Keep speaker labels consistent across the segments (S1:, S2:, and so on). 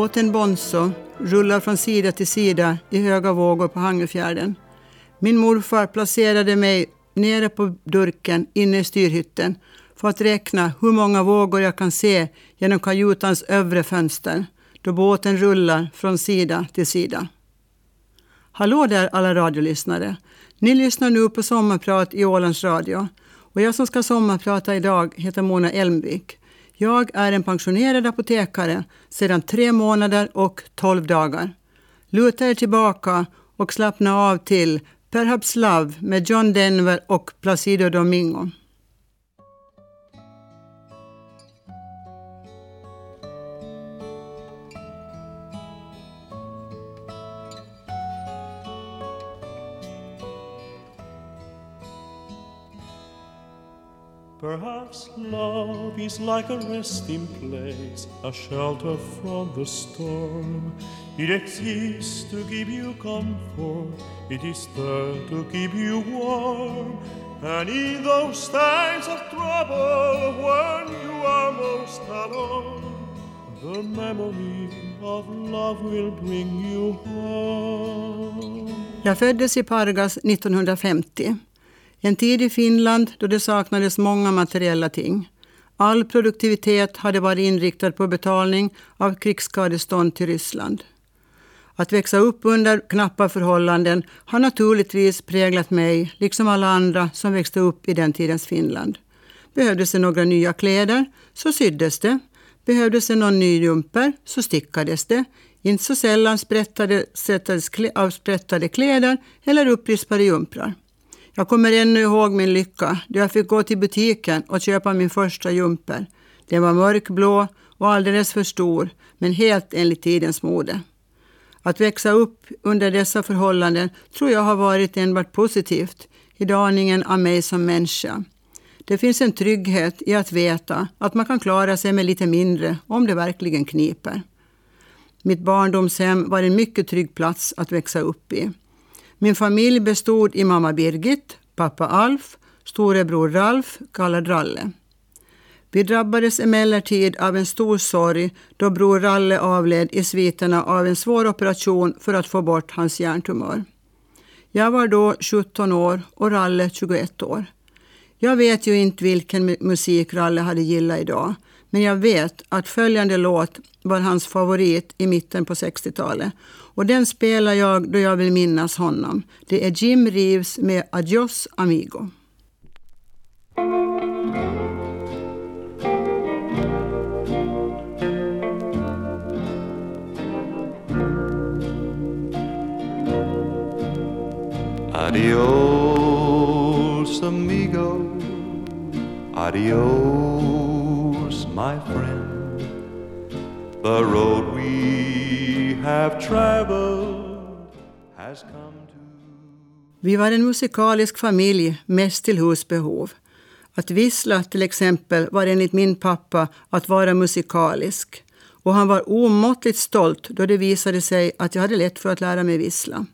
S1: Båten Bonzo rullar från sida till sida i höga vågor på Hangöfjärden. Min morfar placerade mig nere på durken inne i styrhytten för att räkna hur många vågor jag kan se genom kajutans övre fönster då båten rullar från sida till sida. Hallå där alla radiolyssnare! Ni lyssnar nu på Sommarprat i Ålands Radio och jag som ska sommarprata idag heter Mona Elmvik. Jag är en pensionerad apotekare sedan tre månader och tolv dagar. Luta er tillbaka och slappna av till Perhaps Love med John Denver och Placido Domingo.
S2: Perhaps love is like a resting place, a shelter from the storm. It exists to give you comfort, it is there to keep you warm. And in those times of trouble, when you are most alone, the memory of love will bring you home.
S1: Jag föddes i Pargas 1950. En tid i Finland då det saknades många materiella ting. All produktivitet hade varit inriktad på betalning av krigsskadestånd till Ryssland. Att växa upp under knappa förhållanden har naturligtvis präglat mig, liksom alla andra som växte upp i den tidens Finland. Behövdes det några nya kläder, så syddes det. Behövdes det någon ny jumper, så stickades det. Inte så sällan sprättade, av sprättade kläder eller upprispade jumprar. Jag kommer ännu ihåg min lycka då jag fick gå till butiken och köpa min första jumper. Den var mörkblå och alldeles för stor, men helt enligt tidens mode. Att växa upp under dessa förhållanden tror jag har varit enbart positivt i daningen av mig som människa. Det finns en trygghet i att veta att man kan klara sig med lite mindre om det verkligen kniper. Mitt barndomshem var en mycket trygg plats att växa upp i. Min familj bestod i mamma Birgit, pappa Alf, storebror Ralf, kallad Ralle. Vi drabbades emellertid av en stor sorg då bror Ralle avled i sviterna av en svår operation för att få bort hans hjärntumör. Jag var då 17 år och Ralle 21 år. Jag vet ju inte vilken musik Ralle hade gillat idag, men jag vet att följande låt var hans favorit i mitten på 60-talet. Och den spelar jag då jag vill minnas honom. Det är Jim Reeves med Adios Amigo.
S3: Adios, amigo. Adios, my friend. The road we have traveled has come to...
S1: Vi var en musikalisk familj, mest till husbehov. Att vissla till exempel var enligt min pappa att vara musikalisk. Och han var omåttligt stolt då det visade sig att jag hade lätt för att lära mig vissla.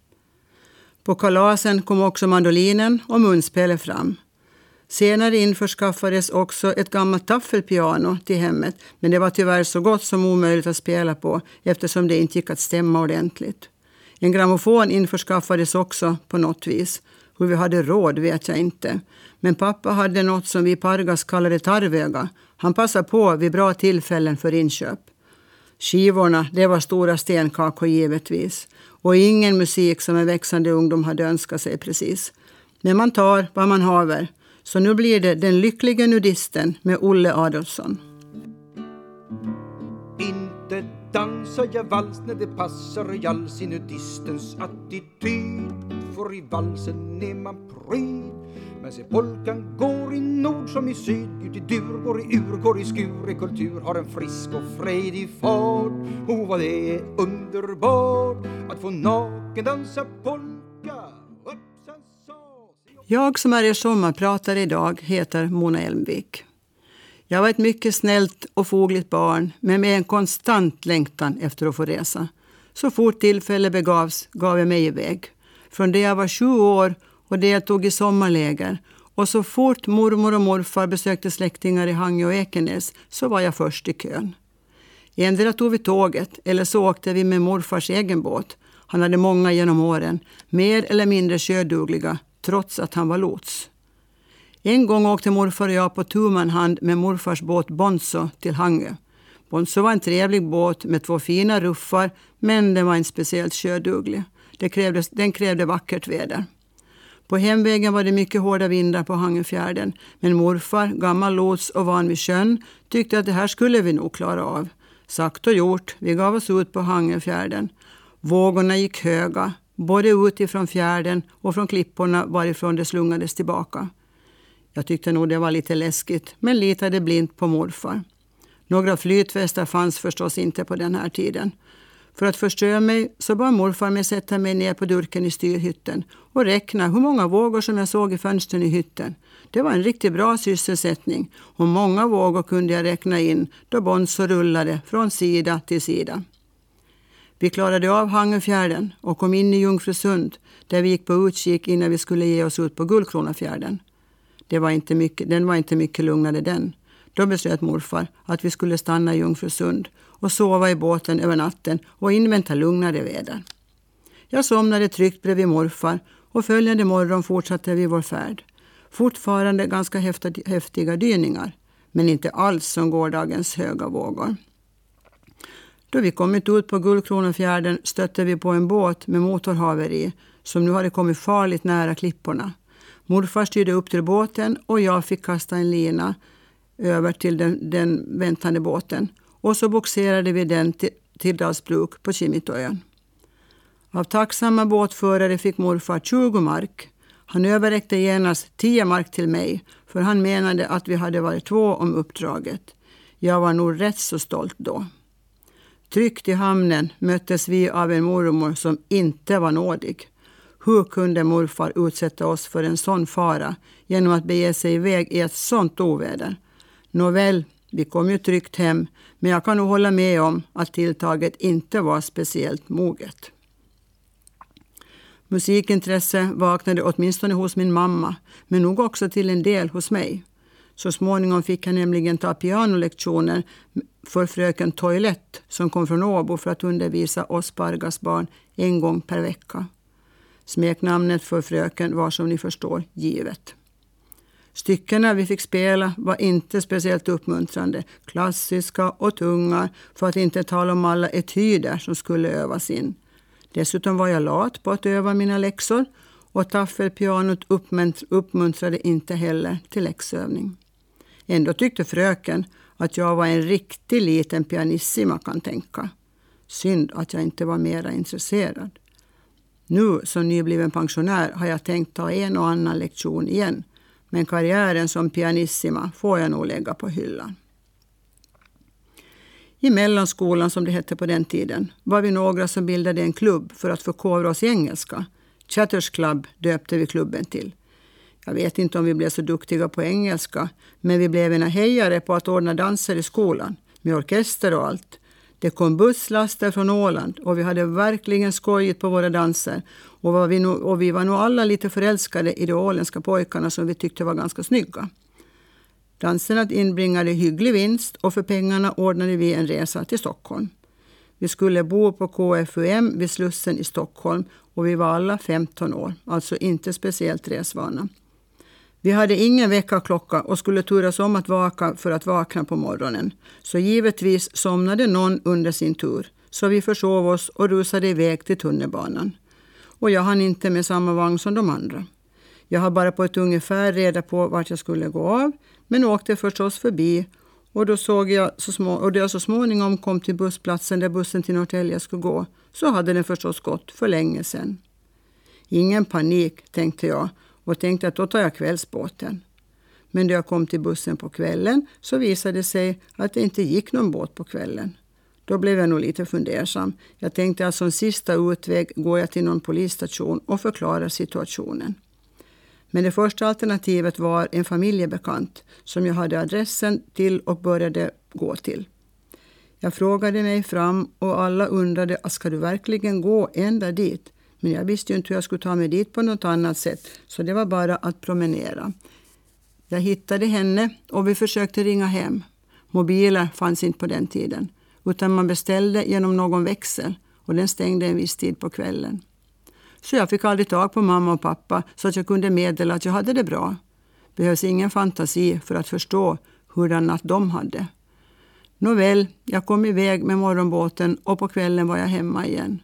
S1: På kalasen kom också mandolinen och munspelet fram. Senare införskaffades också ett gammalt taffelpiano till hemmet men det var tyvärr så gott som omöjligt att spela på eftersom det inte gick att stämma ordentligt. En grammofon införskaffades också på något vis. Hur vi hade råd vet jag inte. Men pappa hade något som vi i Pargas kallade tarvöga. Han passade på vid bra tillfällen för inköp. Skivorna, det var stora stenkakor givetvis. Och ingen musik som en växande ungdom hade önskat sig precis. Men man tar vad man haver. Så nu blir det Den lyckliga nudisten med Olle Adolfsson.
S4: Inte dansar jag vals när det passar i all sin nudistens attityd. För i valsen är man pryd. Men se polkan går i nord som i syd. Ut i dur, går i ur, går i skur. I kultur Har en frisk och frejdig fart. O vad det är underbart Att få naken dansa polka
S1: jag som är er sommarpratare idag heter Mona Elmvik. Jag var ett mycket snällt och fogligt barn men med en konstant längtan efter att få resa. Så fort tillfälle begavs gav jag mig iväg. Från det jag var sju år och deltog i sommarläger och så fort mormor och morfar besökte släktingar i Hangö och Ekenäs så var jag först i kön. Endera tog vi tåget eller så åkte vi med morfars egen båt. Han hade många genom åren, mer eller mindre sjödugliga, trots att han var lots. En gång åkte morfar och jag på tu hand med morfars båt Bonzo till Hangö. Bonzo var en trevlig båt med två fina ruffar, men den var inte speciellt sjöduglig. Det krävdes, den krävde vackert väder. På hemvägen var det mycket hårda vindar på Hangöfjärden, men morfar, gammal lots och van vid sjön, tyckte att det här skulle vi nog klara av. Sagt och gjort, vi gav oss ut på Hangöfjärden. Vågorna gick höga, både utifrån fjärden och från klipporna varifrån det slungades tillbaka. Jag tyckte nog det var lite läskigt, men litade blint på morfar. Några flytvästar fanns förstås inte på den här tiden. För att förstö mig så bad morfar mig sätta mig ner på durken i styrhytten och räkna hur många vågor som jag såg i fönstren i hytten. Det var en riktigt bra sysselsättning och många vågor kunde jag räkna in då Bonzo rullade från sida till sida. Vi klarade av Hangöfjärden och kom in i Jungfrusund där vi gick på utkik innan vi skulle ge oss ut på Gullkronafjärden. Det var inte mycket, den var inte mycket lugnare den. Då beslöt morfar att vi skulle stanna i Jungfrusund och sova i båten över natten och invänta lugnare väder. Jag somnade tryggt bredvid morfar och följande morgon fortsatte vi vår färd. Fortfarande ganska häftiga dyningar, men inte alls som gårdagens höga vågor. Då vi kommit ut på Guldkronofjärden stötte vi på en båt med motorhaveri som nu hade kommit farligt nära klipporna. Morfar styrde upp till båten och jag fick kasta en lina över till den, den väntande båten. Och så boxerade vi den till, till Dalsbruk på Kimitoön. Av tacksamma båtförare fick morfar 20 mark. Han överräckte genast 10 mark till mig, för han menade att vi hade varit två om uppdraget. Jag var nog rätt så stolt då. Tryggt i hamnen möttes vi av en mormor som inte var nådig. Hur kunde morfar utsätta oss för en sån fara genom att bege sig iväg i ett sånt oväder? Nåväl, vi kom ju tryggt hem, men jag kan nog hålla med om att tilltaget inte var speciellt moget. Musikintresse vaknade åtminstone hos min mamma, men nog också till en del hos mig. Så småningom fick jag nämligen ta pianolektioner för fröken Toilett som kom från Åbo för att undervisa oss Pargas barn en gång per vecka. Smeknamnet för fröken var som ni förstår givet. Styckena vi fick spela var inte speciellt uppmuntrande. Klassiska och tunga, för att inte tala om alla etyder som skulle övas in. Dessutom var jag lat på att öva mina läxor och taffelpianot uppmuntrade inte heller till läxövning. Ändå tyckte fröken att jag var en riktig liten pianissima kan tänka. Synd att jag inte var mera intresserad. Nu som nybliven pensionär har jag tänkt ta en och annan lektion igen men karriären som pianissima får jag nog lägga på hyllan. I mellanskolan, som det hette på den tiden, var vi några som bildade en klubb för att förkovra oss i engelska. Chatters Club döpte vi klubben till. Jag vet inte om vi blev så duktiga på engelska, men vi blev ena hejare på att ordna danser i skolan, med orkester och allt. Det kom busslaster från Åland och vi hade verkligen skojigt på våra danser. Och, var vi, no, och vi var nog alla lite förälskade i de åländska pojkarna som vi tyckte var ganska snygga. Danserna inbringade hygglig vinst och för pengarna ordnade vi en resa till Stockholm. Vi skulle bo på KFUM vid Slussen i Stockholm och vi var alla 15 år, alltså inte speciellt resvana. Vi hade ingen väckarklocka och skulle turas om att vaka för att vakna på morgonen. Så givetvis somnade någon under sin tur. Så vi försov oss och rusade iväg till tunnelbanan. Och jag hann inte med samma vagn som de andra. Jag har bara på ett ungefär reda på vart jag skulle gå av, men åkte förstås förbi och då såg jag så små, och då jag så småningom kom till bussplatsen där bussen till Norrtälje skulle gå, så hade den förstås gått för länge sedan. Ingen panik, tänkte jag och tänkte att då tar jag kvällsbåten. Men då jag kom till bussen på kvällen så visade det sig att det inte gick någon båt på kvällen. Då blev jag nog lite fundersam. Jag tänkte att som sista utväg går jag till någon polisstation och förklarar situationen. Men det första alternativet var en familjebekant som jag hade adressen till och började gå till. Jag frågade mig fram och alla undrade, ska du verkligen gå ända dit? Men jag visste ju inte hur jag skulle ta mig dit på något annat sätt, så det var bara att promenera. Jag hittade henne och vi försökte ringa hem. Mobiler fanns inte på den tiden. utan man beställde genom någon växel och den stängde en viss tid på kvällen. Så jag fick aldrig tag på mamma och pappa så att jag kunde meddela att jag hade det bra. Behövs ingen fantasi för att förstå hurdana de hade. Nåväl, jag kom iväg med morgonbåten och på kvällen var jag hemma igen.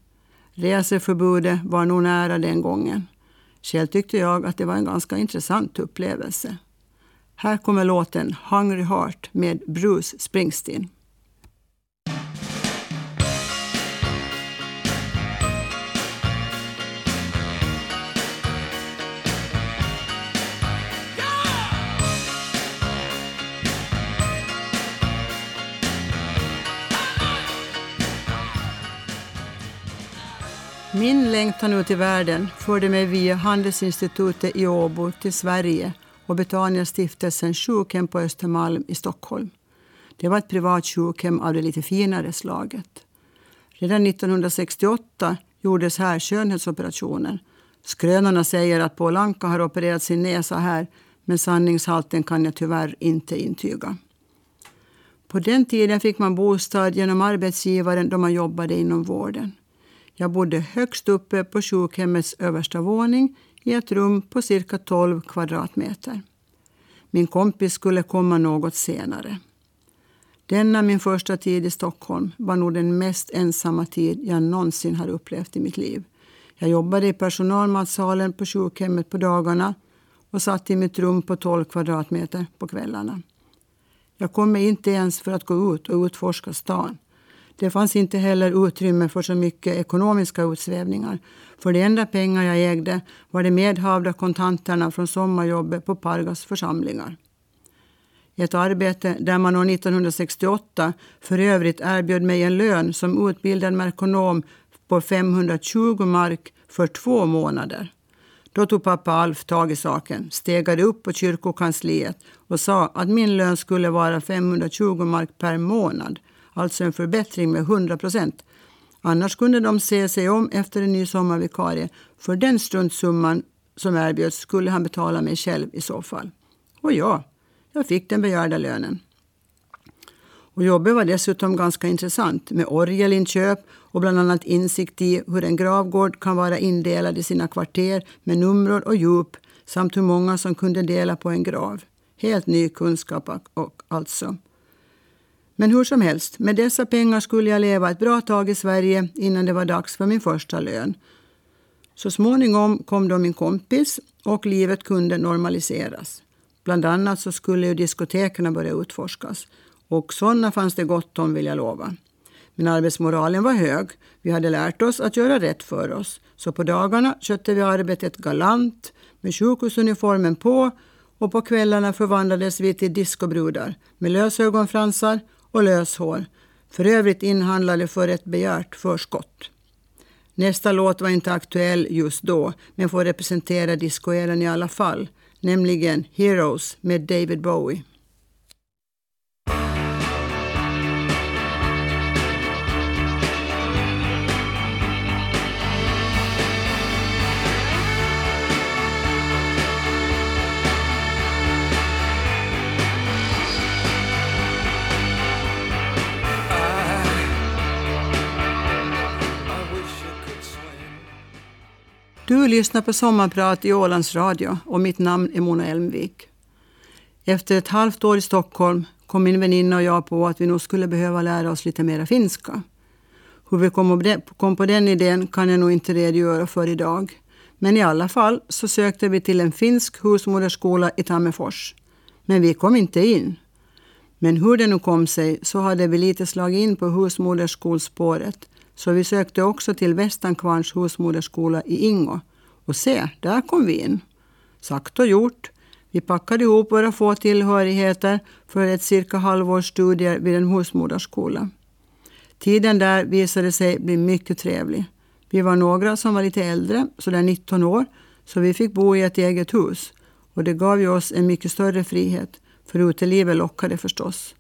S1: Reseförbudet var nog nära den gången. Själv tyckte jag att det var en ganska intressant upplevelse. Här kommer låten Hungry Heart med Bruce Springsteen. Min längtan ut i världen förde mig via Handelsinstitutet i Åbo till Sverige och Betaniastiftelsen sjukhem på Östermalm i Stockholm. Det var ett privat sjukhem av det lite finare slaget. Redan 1968 gjordes här skönhetsoperationer. Skrönorna säger att Paul Anka har opererat sin näsa här men sanningshalten kan jag tyvärr inte intyga. På den tiden fick man bostad genom arbetsgivaren då man jobbade inom vården. Jag bodde högst uppe på sjukhemmets översta våning i ett rum på cirka 12 kvadratmeter. Min kompis skulle komma något senare. Denna min första tid i Stockholm var nog den mest ensamma tid jag någonsin har upplevt i mitt liv. Jag jobbade i personalmatsalen på sjukhemmet på dagarna och satt i mitt rum på 12 kvadratmeter på kvällarna. Jag kom inte ens för att gå ut och utforska stan. Det fanns inte heller utrymme för så mycket ekonomiska utsvävningar. För de enda pengar jag ägde var de medhavda kontanterna från sommarjobbet på Pargas församlingar. Ett arbete där man år 1968 för övrigt erbjöd mig en lön som utbildad merkonom på 520 mark för två månader. Då tog pappa Alf tag i saken, stegade upp på kyrkokansliet och sa att min lön skulle vara 520 mark per månad alltså en förbättring med 100 procent. Annars kunde de se sig om efter en ny sommarvikarie. För den struntsumman som erbjöds skulle han betala mig själv i så fall. Och ja, jag fick den begärda lönen. Och jobbet var dessutom ganska intressant med orgelinköp och bland annat insikt i hur en gravgård kan vara indelad i sina kvarter med nummer och djup samt hur många som kunde dela på en grav. Helt ny kunskap och alltså. Men hur som helst, med dessa pengar skulle jag leva ett bra tag i Sverige innan det var dags för min första lön. Så småningom kom då min kompis och livet kunde normaliseras. Bland annat så skulle ju diskoteken börja utforskas. Och sådana fanns det gott om vill jag lova. Men arbetsmoralen var hög. Vi hade lärt oss att göra rätt för oss. Så på dagarna skötte vi arbetet galant med sjukhusuniformen på och på kvällarna förvandlades vi till diskobrudar med lösögonfransar och löshår. För övrigt inhandlade för ett begärt förskott. Nästa låt var inte aktuell just då, men får representera discoeran i alla fall, nämligen Heroes med David Bowie. Du lyssnar på Sommarprat i Ålands Radio och mitt namn är Mona Elmvik. Efter ett halvt år i Stockholm kom min väninna och jag på att vi nog skulle behöva lära oss lite mera finska. Hur vi kom på den idén kan jag nog inte redogöra för idag. Men i alla fall så sökte vi till en finsk husmoderskola i Tammerfors. Men vi kom inte in. Men hur det nu kom sig så hade vi lite slagit in på husmoderskolspåret så vi sökte också till Västankvarns husmoderskola i Ingo. Och se, där kom vi in. Sagt och gjort. Vi packade ihop våra få tillhörigheter för ett cirka halvårs studier vid en husmoderskola. Tiden där visade sig bli mycket trevlig. Vi var några som var lite äldre, sådär 19 år, så vi fick bo i ett eget hus. Och det gav ju oss en mycket större frihet, för utelivet lockade förstås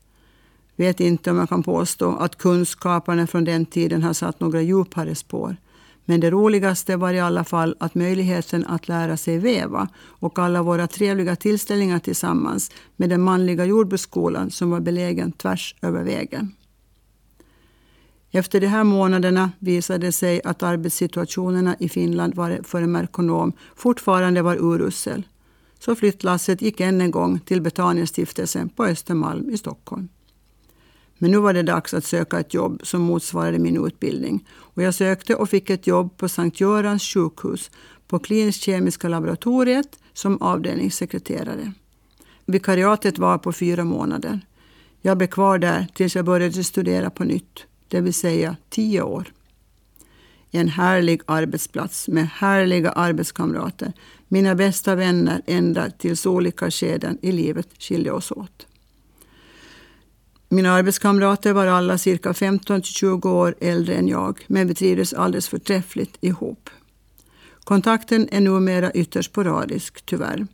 S1: vet inte om jag kan påstå att kunskaperna från den tiden har satt några djupare spår. Men det roligaste var i alla fall att möjligheten att lära sig väva och alla våra trevliga tillställningar tillsammans med den manliga jordbruksskolan som var belägen tvärs över vägen. Efter de här månaderna visade det sig att arbetssituationerna i Finland var för en merkonom fortfarande var urusel. Så flyttlasset gick än en gång till Betaniastiftelsen på Östermalm i Stockholm. Men nu var det dags att söka ett jobb som motsvarade min utbildning. Och jag sökte och fick ett jobb på Sankt Görans sjukhus på kliniskt kemiska laboratoriet som avdelningssekreterare. Vikariatet var på fyra månader. Jag blev kvar där tills jag började studera på nytt, det vill säga tio år. En härlig arbetsplats med härliga arbetskamrater, mina bästa vänner ända tills olika skeden i livet skilde oss åt. Mina arbetskamrater var alla cirka 15-20 år äldre än jag, men vi trivdes alldeles förträffligt ihop. Kontakten är numera ytterst sporadisk, tyvärr.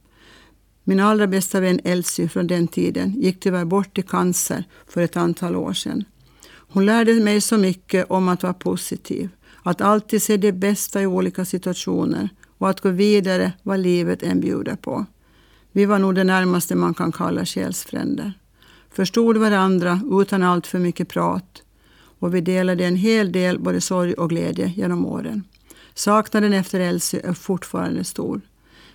S1: Min allra bästa vän Elsie från den tiden gick tyvärr bort i cancer för ett antal år sedan. Hon lärde mig så mycket om att vara positiv, att alltid se det bästa i olika situationer och att gå vidare vad livet än bjuder på. Vi var nog det närmaste man kan kalla själsfränder. Förstod varandra utan allt för mycket prat och vi delade en hel del både sorg och glädje genom åren. Saknaden efter Elsie är fortfarande stor.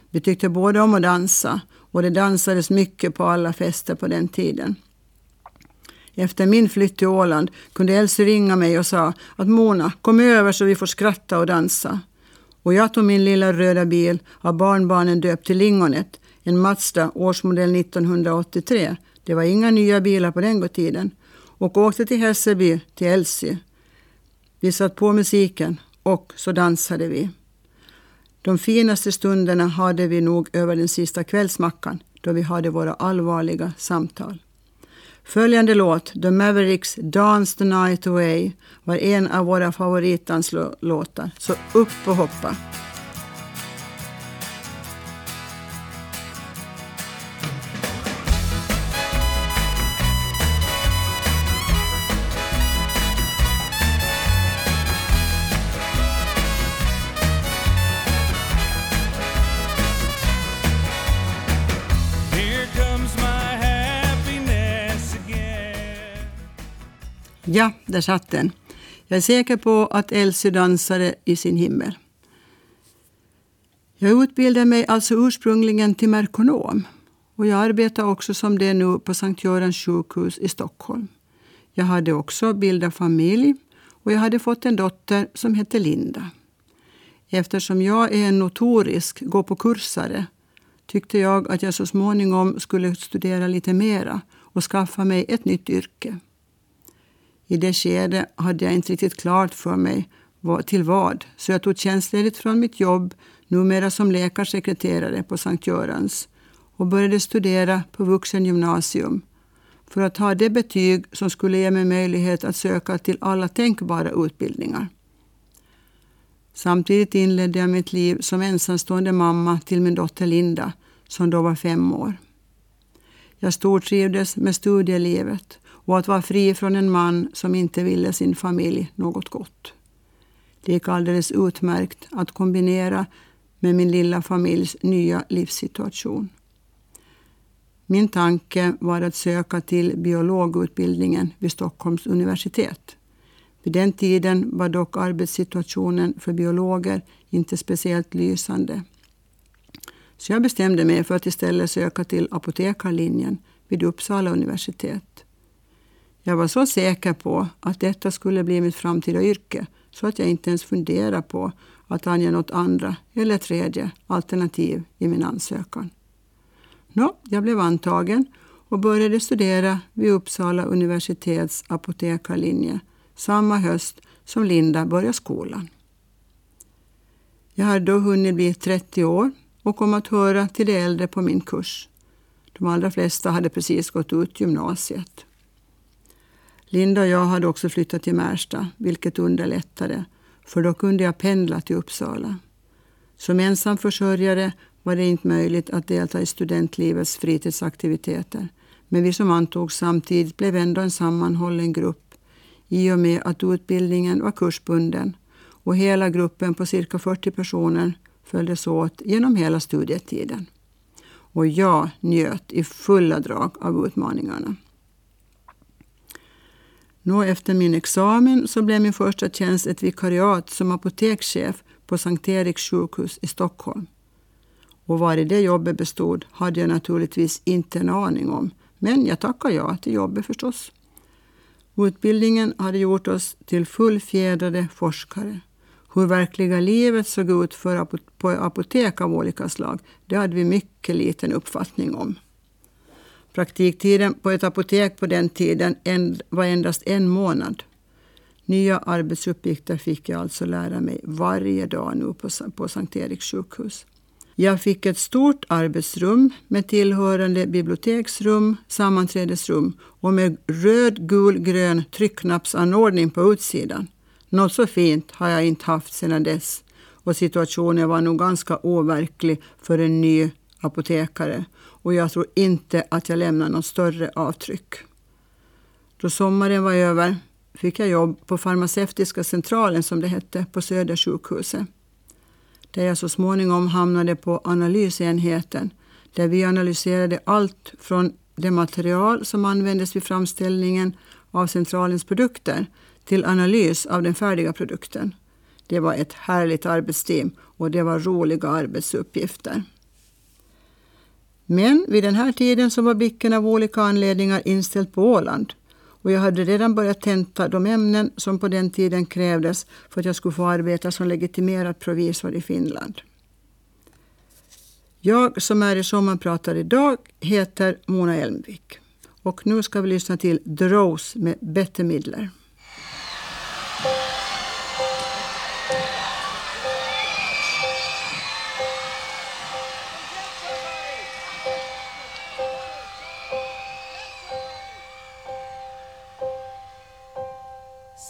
S1: Vi tyckte både om att dansa och det dansades mycket på alla fester på den tiden. Efter min flytt till Åland kunde Elsie ringa mig och sa att Mona, kom över så vi får skratta och dansa. Och jag tog min lilla röda bil av barnbarnen döpt till Lingonet, en Mazda årsmodell 1983. Det var inga nya bilar på den tiden. Och åkte till Hässelby, till Elsie. Vi satt på musiken och så dansade vi. De finaste stunderna hade vi nog över den sista kvällsmackan då vi hade våra allvarliga samtal. Följande låt, The Mavericks Dance the Night Away, var en av våra favoritdanslåtar. Så upp och hoppa! Ja, där satt den. Jag är säker på att Elsie dansade i sin himmel. Jag utbildade mig alltså ursprungligen till merkonom och jag arbetar också som det nu på Sankt Görans sjukhus i Stockholm. Jag hade också bildat familj och jag hade fått en dotter som hette Linda. Eftersom jag är en notorisk gå på kursare tyckte jag att jag så småningom skulle studera lite mera och skaffa mig ett nytt yrke. I det skedet hade jag inte riktigt klart för mig till vad, så jag tog tjänstledigt från mitt jobb, numera som läkarsekreterare på Sankt Görans och började studera på vuxengymnasium för att ha det betyg som skulle ge mig möjlighet att söka till alla tänkbara utbildningar. Samtidigt inledde jag mitt liv som ensamstående mamma till min dotter Linda, som då var fem år. Jag stortrivdes med studielivet och att vara fri från en man som inte ville sin familj något gott. Det gick alldeles utmärkt att kombinera med min lilla familjs nya livssituation. Min tanke var att söka till biologutbildningen vid Stockholms universitet. Vid den tiden var dock arbetssituationen för biologer inte speciellt lysande. Så jag bestämde mig för att istället söka till apotekarlinjen vid Uppsala universitet. Jag var så säker på att detta skulle bli mitt framtida yrke så att jag inte ens funderade på att ange något andra eller tredje alternativ i min ansökan. Nå, jag blev antagen och började studera vid Uppsala universitets apotekarlinje samma höst som Linda började skolan. Jag hade då hunnit bli 30 år och kom att höra till de äldre på min kurs. De allra flesta hade precis gått ut gymnasiet. Linda och jag hade också flyttat till Märsta, vilket underlättade, för då kunde jag pendla till Uppsala. Som ensamförsörjare var det inte möjligt att delta i studentlivets fritidsaktiviteter, men vi som antogs samtidigt blev ändå en sammanhållen grupp i och med att utbildningen var kursbunden och hela gruppen på cirka 40 personer följdes åt genom hela studietiden. Och jag njöt i fulla drag av utmaningarna. Nå efter min examen så blev min första tjänst ett vikariat som apotekschef på Sankt Eriks sjukhus i Stockholm. Och vad det jobbet bestod hade jag naturligtvis inte en aning om, men jag tackade ja till jobbet förstås. Utbildningen hade gjort oss till fullfjädrade forskare. Hur verkliga livet såg ut för på apotek av olika slag, det hade vi mycket liten uppfattning om. Praktiktiden på ett apotek på den tiden var endast en månad. Nya arbetsuppgifter fick jag alltså lära mig varje dag nu på, på Sankt Eriks sjukhus. Jag fick ett stort arbetsrum med tillhörande biblioteksrum, sammanträdesrum och med röd, gul, grön tryckknappsanordning på utsidan. Något så fint har jag inte haft sedan dess och situationen var nog ganska overklig för en ny apotekare och jag tror inte att jag lämnar något större avtryck. Då sommaren var över fick jag jobb på farmaceutiska centralen som det hette på Södersjukhuset. Där jag så småningom hamnade på analysenheten där vi analyserade allt från det material som användes vid framställningen av centralens produkter till analys av den färdiga produkten. Det var ett härligt arbetsteam och det var roliga arbetsuppgifter. Men vid den här tiden så var blicken av olika anledningar inställd på Åland och jag hade redan börjat tenta de ämnen som på den tiden krävdes för att jag skulle få arbeta som legitimerad provisor i Finland. Jag som är i sommarpratar idag heter Mona Elmvik och nu ska vi lyssna till The Rose med Bette Midler.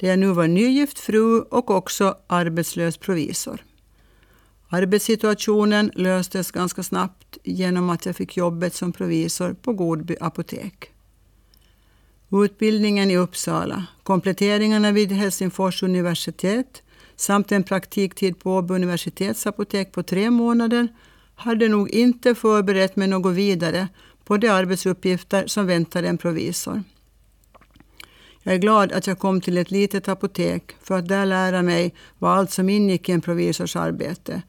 S1: där jag nu var nygift fru och också arbetslös provisor. Arbetssituationen löstes ganska snabbt genom att jag fick jobbet som provisor på Godby apotek. Utbildningen i Uppsala, kompletteringarna vid Helsingfors universitet samt en praktiktid på Åbo universitetsapotek på tre månader hade nog inte förberett mig något vidare på de arbetsuppgifter som väntade en provisor. Jag är glad att jag kom till ett litet apotek för att där lära mig vad allt som ingick i en provisors arbete.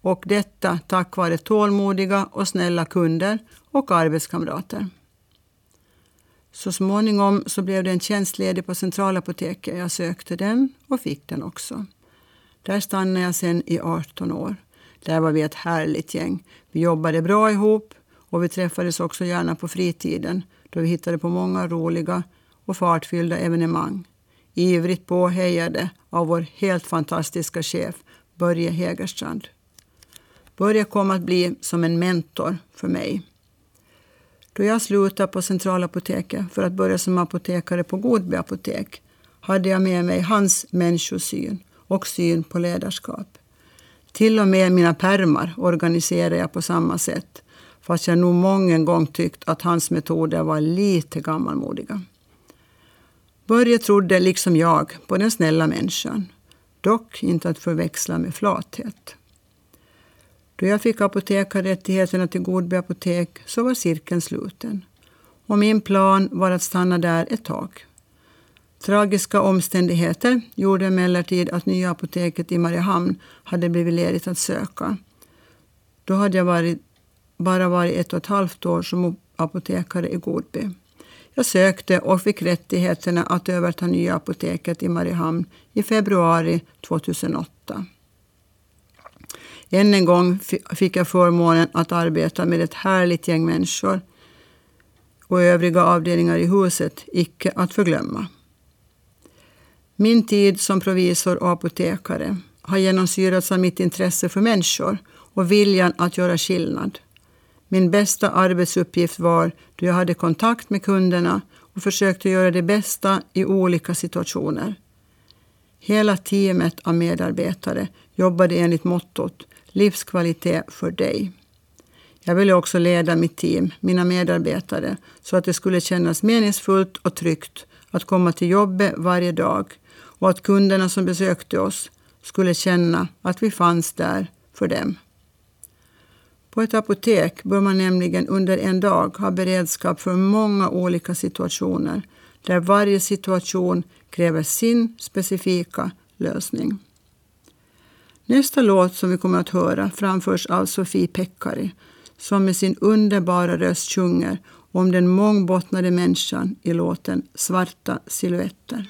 S1: Och detta tack vare tålmodiga och snälla kunder och arbetskamrater. Så småningom så blev det en tjänst ledig på Centralapoteket. Jag sökte den och fick den också. Där stannade jag sedan i 18 år. Där var vi ett härligt gäng. Vi jobbade bra ihop och vi träffades också gärna på fritiden då vi hittade på många roliga och fartfyllda evenemang. Ivrigt påhejade av vår helt fantastiska chef Börje Hägerstrand. Börje kom att bli som en mentor för mig. Då jag slutade på Centralapoteket för att börja som apotekare på Godby apotek hade jag med mig hans människosyn och syn på ledarskap. Till och med mina permar organiserade jag på samma sätt fast jag nog många gånger tyckt att hans metoder var lite gammalmodiga. Börje trodde, liksom jag, på den snälla människan. Dock inte att förväxla med flathet. Då jag fick apotekarrättigheterna till Godby apotek så var cirkeln sluten. Och min plan var att stanna där ett tag. Tragiska omständigheter gjorde emellertid att nya apoteket i Mariehamn hade blivit ledigt att söka. Då hade jag varit, bara varit ett och ett halvt år som apotekare i Godby. Jag sökte och fick rättigheterna att överta nya apoteket i Mariehamn i februari 2008. Än en gång fick jag förmånen att arbeta med ett härligt gäng människor och övriga avdelningar i huset, icke att förglömma. Min tid som provisor och apotekare har genomsyrats av mitt intresse för människor och viljan att göra skillnad. Min bästa arbetsuppgift var då jag hade kontakt med kunderna och försökte göra det bästa i olika situationer. Hela teamet av medarbetare jobbade enligt mottot Livskvalitet för dig. Jag ville också leda mitt team, mina medarbetare, så att det skulle kännas meningsfullt och tryggt att komma till jobbet varje dag och att kunderna som besökte oss skulle känna att vi fanns där för dem. På ett apotek bör man nämligen under en dag ha beredskap för många olika situationer där varje situation kräver sin specifika lösning. Nästa låt som vi kommer att höra framförs av Sofie Pekkari som med sin underbara röst sjunger om den mångbottnade människan i låten Svarta silhuetter.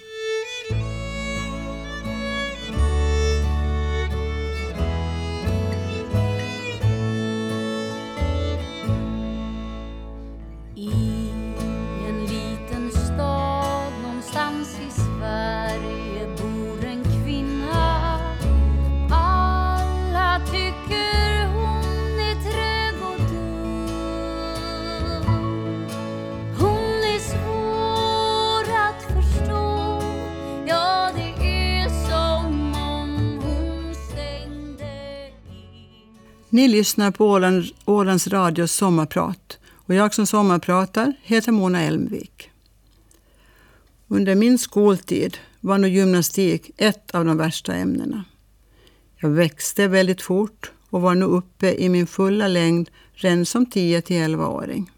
S1: Ni lyssnar på Åland, Ålands Radios sommarprat och jag som sommarpratar heter Mona Elmvik. Under min skoltid var nog gymnastik ett av de värsta ämnena. Jag växte väldigt fort och var nu uppe i min fulla längd redan som 10-11-åring.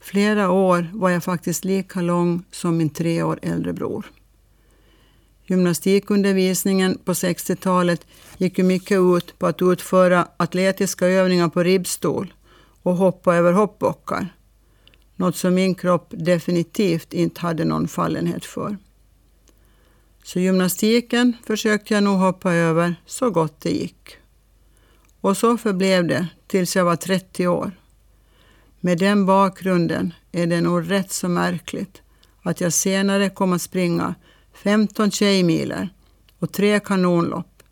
S1: Flera år var jag faktiskt lika lång som min tre år äldre bror. Gymnastikundervisningen på 60-talet gick ju mycket ut på att utföra atletiska övningar på ribbstol och hoppa över hoppbockar. Något som min kropp definitivt inte hade någon fallenhet för. Så gymnastiken försökte jag nog hoppa över så gott det gick. Och så förblev det tills jag var 30 år. Med den bakgrunden är det nog rätt så märkligt att jag senare kom att springa 15 tjejmiler och tre kanonlopp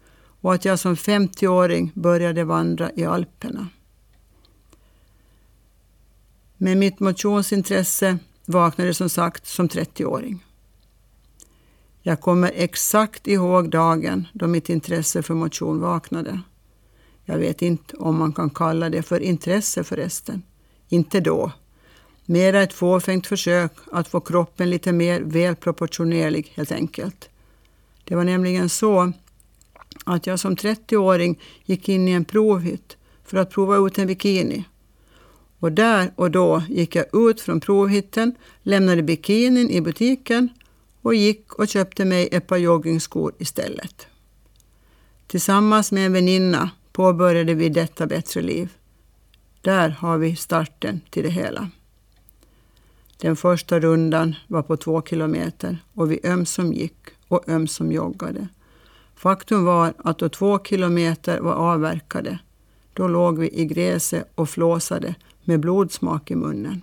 S1: och att jag som 50-åring började vandra i Alperna. Men mitt motionsintresse vaknade som sagt som 30-åring. Jag kommer exakt ihåg dagen då mitt intresse för motion vaknade. Jag vet inte om man kan kalla det för intresse förresten. Inte då. Mera ett fåfängt försök att få kroppen lite mer välproportionerlig helt enkelt. Det var nämligen så att jag som 30-åring gick in i en provhytt för att prova ut en bikini. Och där och då gick jag ut från provhytten, lämnade bikinin i butiken och gick och köpte mig ett par joggingskor istället. Tillsammans med en väninna påbörjade vi detta bättre liv. Där har vi starten till det hela. Den första rundan var på två kilometer och vi ömsom gick och ömsom joggade. Faktum var att då två kilometer var avverkade, då låg vi i gräset och flåsade med blodsmak i munnen.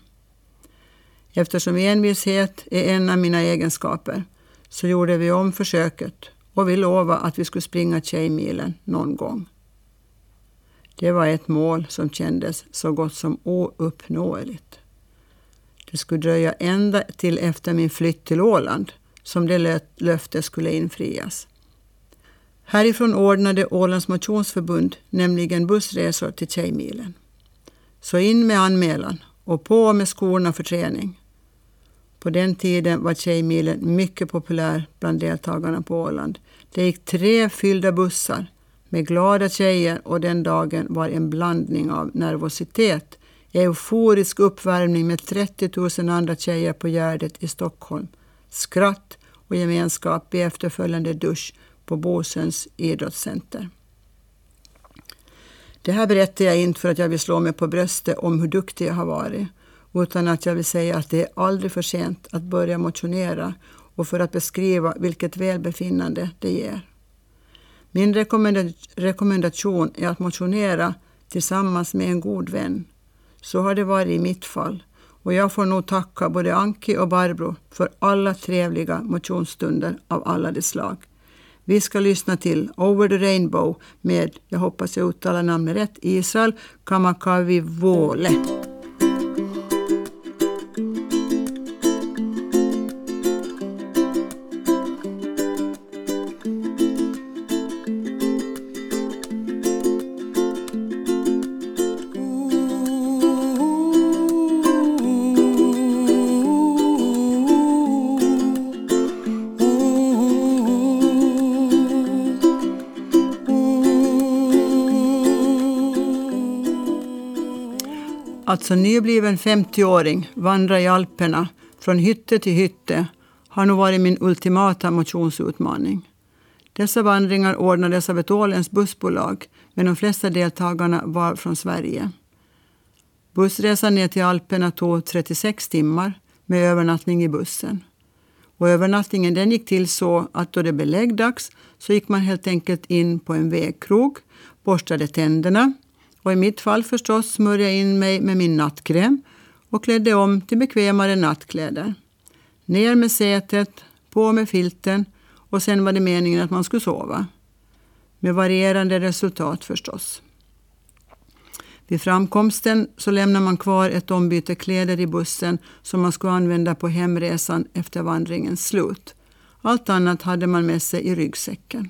S1: Eftersom envishet är en av mina egenskaper så gjorde vi om försöket och vi lovade att vi skulle springa Tjejmilen någon gång. Det var ett mål som kändes så gott som ouppnåeligt. Det skulle dröja ända till efter min flytt till Åland som det löftet skulle infrias. Härifrån ordnade Ålands motionsförbund nämligen bussresor till Tjejmilen. Så in med anmälan och på med skorna för träning. På den tiden var Tjejmilen mycket populär bland deltagarna på Åland. Det gick tre fyllda bussar med glada tjejer och den dagen var en blandning av nervositet euforisk uppvärmning med 30 000 andra tjejer på Gärdet i Stockholm, skratt och gemenskap i efterföljande dusch på Bosöns idrottscenter. Det här berättar jag inte för att jag vill slå mig på bröstet om hur duktig jag har varit, utan att jag vill säga att det är aldrig för sent att börja motionera och för att beskriva vilket välbefinnande det ger. Min rekommendation är att motionera tillsammans med en god vän så har det varit i mitt fall. Och jag får nog tacka både Anki och Barbro för alla trevliga motionsstunder av alla de slag. Vi ska lyssna till Over the Rainbow med, jag hoppas jag uttalar namnet rätt, Israel Kamakawi Våle. Att som nybliven 50-åring vandra i Alperna från hytte till hytte har nog varit min ultimata motionsutmaning. Dessa vandringar ordnades av ett åländskt bussbolag men de flesta deltagarna var från Sverige. Bussresan ner till Alperna tog 36 timmar med övernattning i bussen. Och övernattningen den gick till så att då det blev läggdags så gick man helt enkelt in på en vägkrog, borstade tänderna och i mitt fall förstås smörjade jag in mig med min nattkräm och klädde om till bekvämare nattkläder. Ner med sätet, på med filten och sen var det meningen att man skulle sova. Med varierande resultat förstås. Vid framkomsten så lämnar man kvar ett ombyte kläder i bussen som man skulle använda på hemresan efter vandringens slut. Allt annat hade man med sig i ryggsäcken.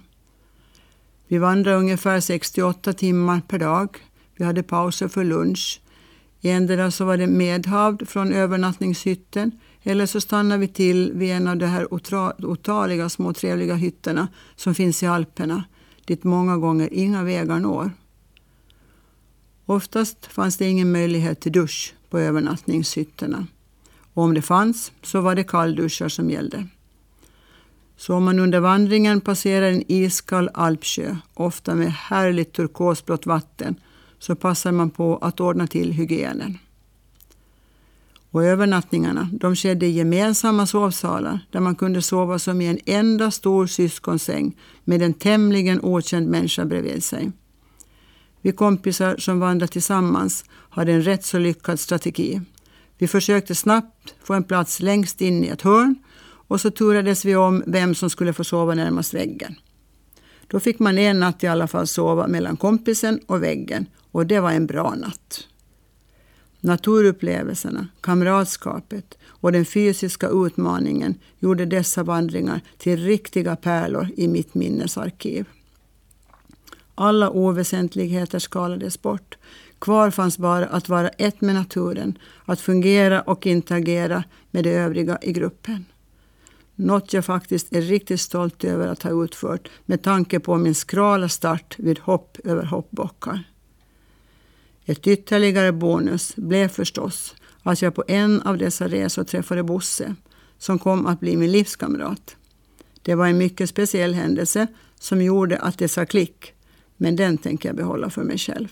S1: Vi vandrade ungefär 68 timmar per dag. Vi hade pauser för lunch. Endera så var det medhavd från övernattningshytten eller så stannade vi till vid en av de här otaliga små trevliga hytterna som finns i Alperna, dit många gånger inga vägar når. Oftast fanns det ingen möjlighet till dusch på övernattningshytterna. Och om det fanns så var det kallduschar som gällde. Så om man under vandringen passerar en iskall alpsjö, ofta med härligt turkosblått vatten, så passade man på att ordna till hygienen. Och övernattningarna de skedde i gemensamma sovsalar där man kunde sova som i en enda stor syskonsäng med en tämligen okänd människa bredvid sig. Vi kompisar som vandrade tillsammans hade en rätt så lyckad strategi. Vi försökte snabbt få en plats längst in i ett hörn och så turades vi om vem som skulle få sova närmast väggen. Då fick man en natt i alla fall sova mellan kompisen och väggen och det var en bra natt. Naturupplevelserna, kamratskapet och den fysiska utmaningen gjorde dessa vandringar till riktiga pärlor i mitt minnesarkiv. Alla oväsentligheter skalades bort. Kvar fanns bara att vara ett med naturen, att fungera och interagera med de övriga i gruppen. Något jag faktiskt är riktigt stolt över att ha utfört med tanke på min skrala start vid hopp över hoppbockar. Ett ytterligare bonus blev förstås att jag på en av dessa resor träffade Bosse som kom att bli min livskamrat. Det var en mycket speciell händelse som gjorde att det sa klick men den tänker jag behålla för mig själv.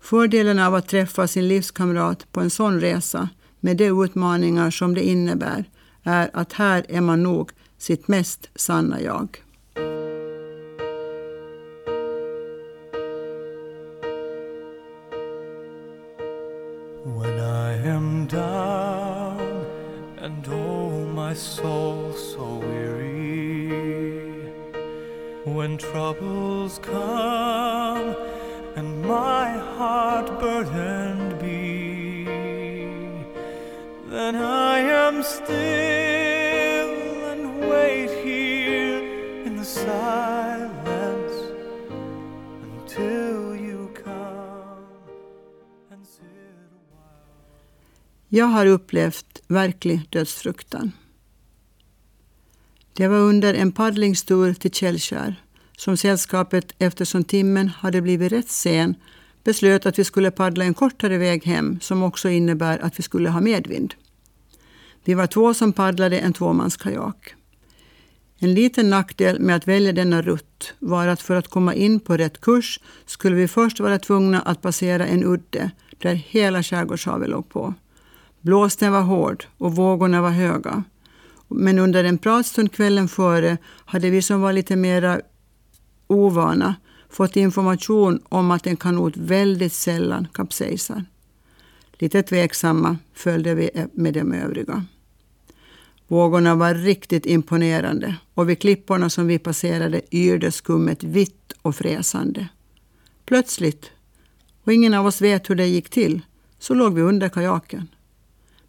S1: Fördelen av att träffa sin livskamrat på en sån resa med de utmaningar som det innebär är att här är man nog sitt mest sanna jag.
S5: My soul so weary when troubles come and my heart burdened be, then I am still and wait here in the silence until you come and sit a while.
S1: Jag har upplevt verklig dödsfruktan. Det var under en paddlingstur till Källskär som sällskapet, eftersom timmen hade blivit rätt sen, beslöt att vi skulle paddla en kortare väg hem som också innebär att vi skulle ha medvind. Vi var två som paddlade en tvåmanskajak. En liten nackdel med att välja denna rutt var att för att komma in på rätt kurs skulle vi först vara tvungna att passera en udde där hela skärgårdshavet låg på. Blåsten var hård och vågorna var höga. Men under en pratstund kvällen före hade vi som var lite mera ovana fått information om att en kanot väldigt sällan kapsejsar. Lite tveksamma följde vi med de övriga. Vågorna var riktigt imponerande och vid klipporna som vi passerade yrde skummet vitt och fräsande. Plötsligt, och ingen av oss vet hur det gick till, så låg vi under kajaken.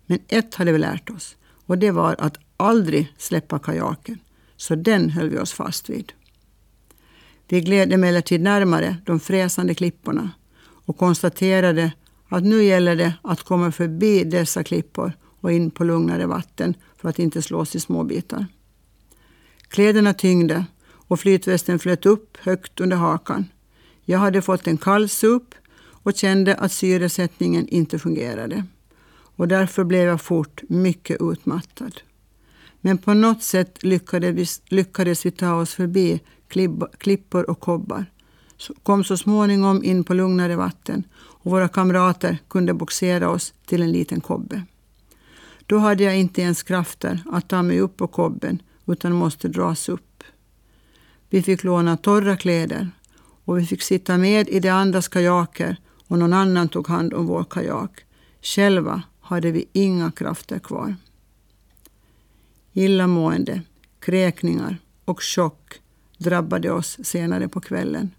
S1: Men ett hade vi lärt oss och det var att aldrig släppa kajaken, så den höll vi oss fast vid. Vi gled emellertid närmare de fräsande klipporna och konstaterade att nu gäller det att komma förbi dessa klippor och in på lugnare vatten för att inte slås i småbitar. Kläderna tyngde och flytvästen flöt upp högt under hakan. Jag hade fått en kall sup och kände att syresättningen inte fungerade. Och därför blev jag fort mycket utmattad. Men på något sätt lyckades vi, lyckades vi ta oss förbi klippor och kobbar. Kom så småningom in på lugnare vatten och våra kamrater kunde boxera oss till en liten kobbe. Då hade jag inte ens krafter att ta mig upp på kobben utan måste dras upp. Vi fick låna torra kläder och vi fick sitta med i de andras kajaker och någon annan tog hand om vår kajak. Själva hade vi inga krafter kvar. Illamående, kräkningar och chock drabbade oss senare på kvällen.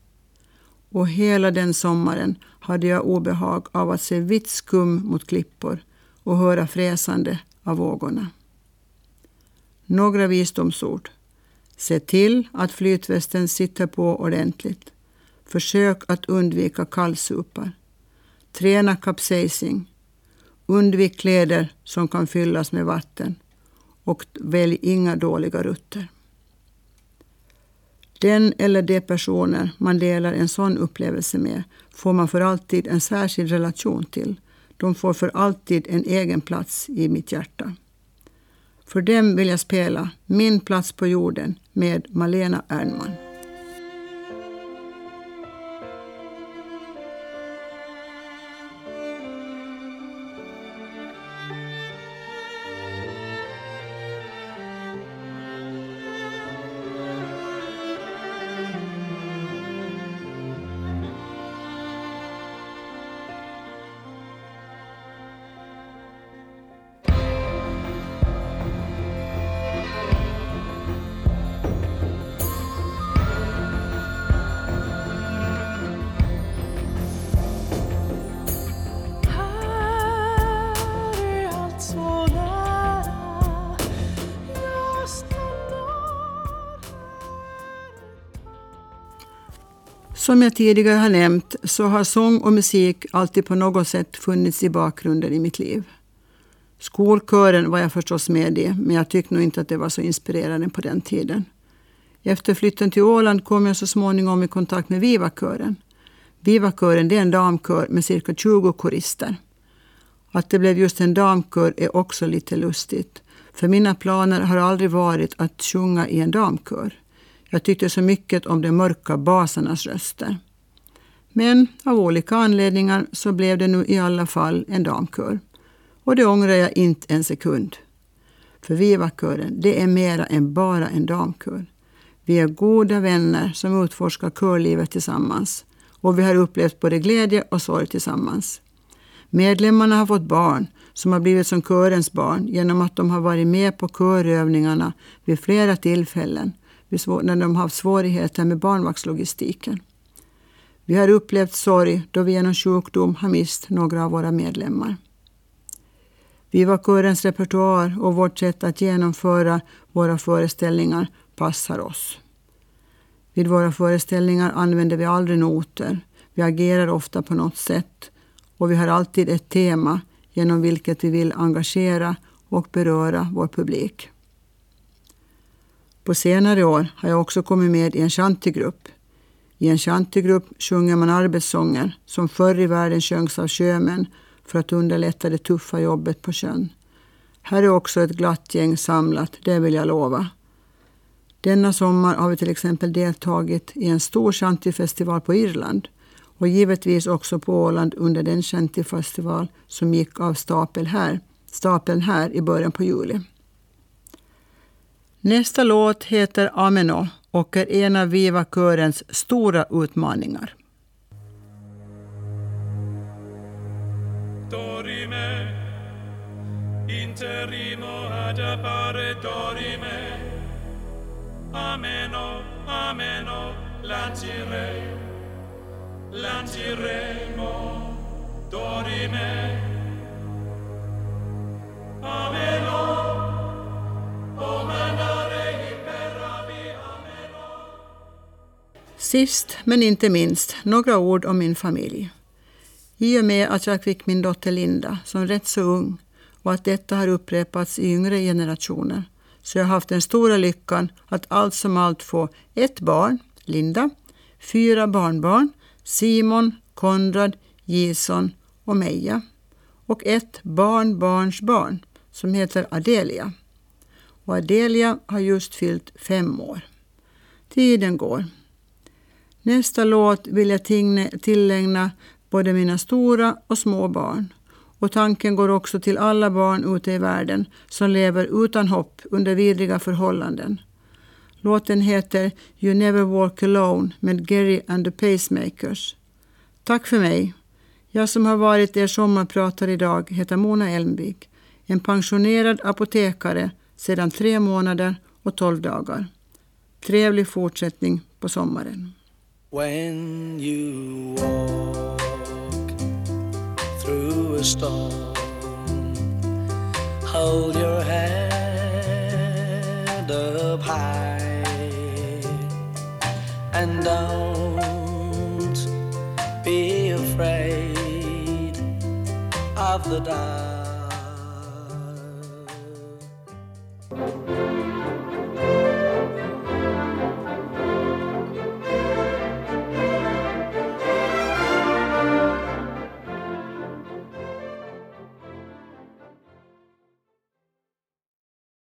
S1: Och hela den sommaren hade jag obehag av att se vitt skum mot klippor och höra fräsande av vågorna. Några visdomsord. Se till att flytvästen sitter på ordentligt. Försök att undvika kallsupar. Träna capsaicing. Undvik kläder som kan fyllas med vatten och välj inga dåliga rutter. Den eller de personer man delar en sån upplevelse med får man för alltid en särskild relation till. De får för alltid en egen plats i mitt hjärta. För dem vill jag spela Min plats på jorden med Malena Ernman. Som jag tidigare har nämnt så har sång och musik alltid på något sätt funnits i bakgrunden i mitt liv. Skolkören var jag förstås med i, men jag tyckte nog inte att det var så inspirerande på den tiden. Efter flytten till Åland kom jag så småningom i kontakt med Vivakören. Vivakören är en damkör med cirka 20 korister. Att det blev just en damkör är också lite lustigt. För mina planer har aldrig varit att sjunga i en damkör. Jag tyckte så mycket om de mörka basarnas röster. Men av olika anledningar så blev det nu i alla fall en damkör. Och det ångrar jag inte en sekund. För Vivakören, det är mera än bara en damkör. Vi är goda vänner som utforskar körlivet tillsammans. Och vi har upplevt både glädje och sorg tillsammans. Medlemmarna har fått barn som har blivit som körens barn genom att de har varit med på körövningarna vid flera tillfällen när de har haft svårigheter med barnvaktslogistiken. Vi har upplevt sorg då vi genom sjukdom har mist några av våra medlemmar. Viva-körens repertoar och vårt sätt att genomföra våra föreställningar passar oss. Vid våra föreställningar använder vi aldrig noter. Vi agerar ofta på något sätt och vi har alltid ett tema genom vilket vi vill engagera och beröra vår publik. På senare år har jag också kommit med i en shantigrupp. I en shantigrupp sjunger man arbetssånger som förr i världen sjöngs av sjömän för att underlätta det tuffa jobbet på sjön. Här är också ett glatt gäng samlat, det vill jag lova. Denna sommar har vi till exempel deltagit i en stor shantyfestival på Irland och givetvis också på Åland under den shantyfestival som gick av stapel här, stapeln här i början på juli. Nästa låt heter Ameno och är en av Viva-körens stora utmaningar.
S2: Dorime, interimo ad appare dorime. Ameno, ameno, lancire, lanciremo, dorime. Ameno, ameno.
S1: Sist men inte minst, några ord om min familj. I och med att jag fick min dotter Linda som rätt så ung och att detta har upprepats i yngre generationer så jag har haft den stora lyckan att allt som allt få ett barn, Linda, fyra barnbarn, Simon, Konrad, Gison och Meja och ett barnbarnsbarn som heter Adelia. Och Adelia har just fyllt fem år. Tiden går. Nästa låt vill jag tillägna både mina stora och små barn. Och tanken går också till alla barn ute i världen som lever utan hopp under vidriga förhållanden. Låten heter You Never Walk Alone med Gary and the Pacemakers. Tack för mig. Jag som har varit er sommarpratare idag heter Mona Elmvik, en pensionerad apotekare sedan tre månader och tolv dagar. Trevlig fortsättning på sommaren.
S5: When you walk through a storm, hold your head up high and don't be afraid of the dark.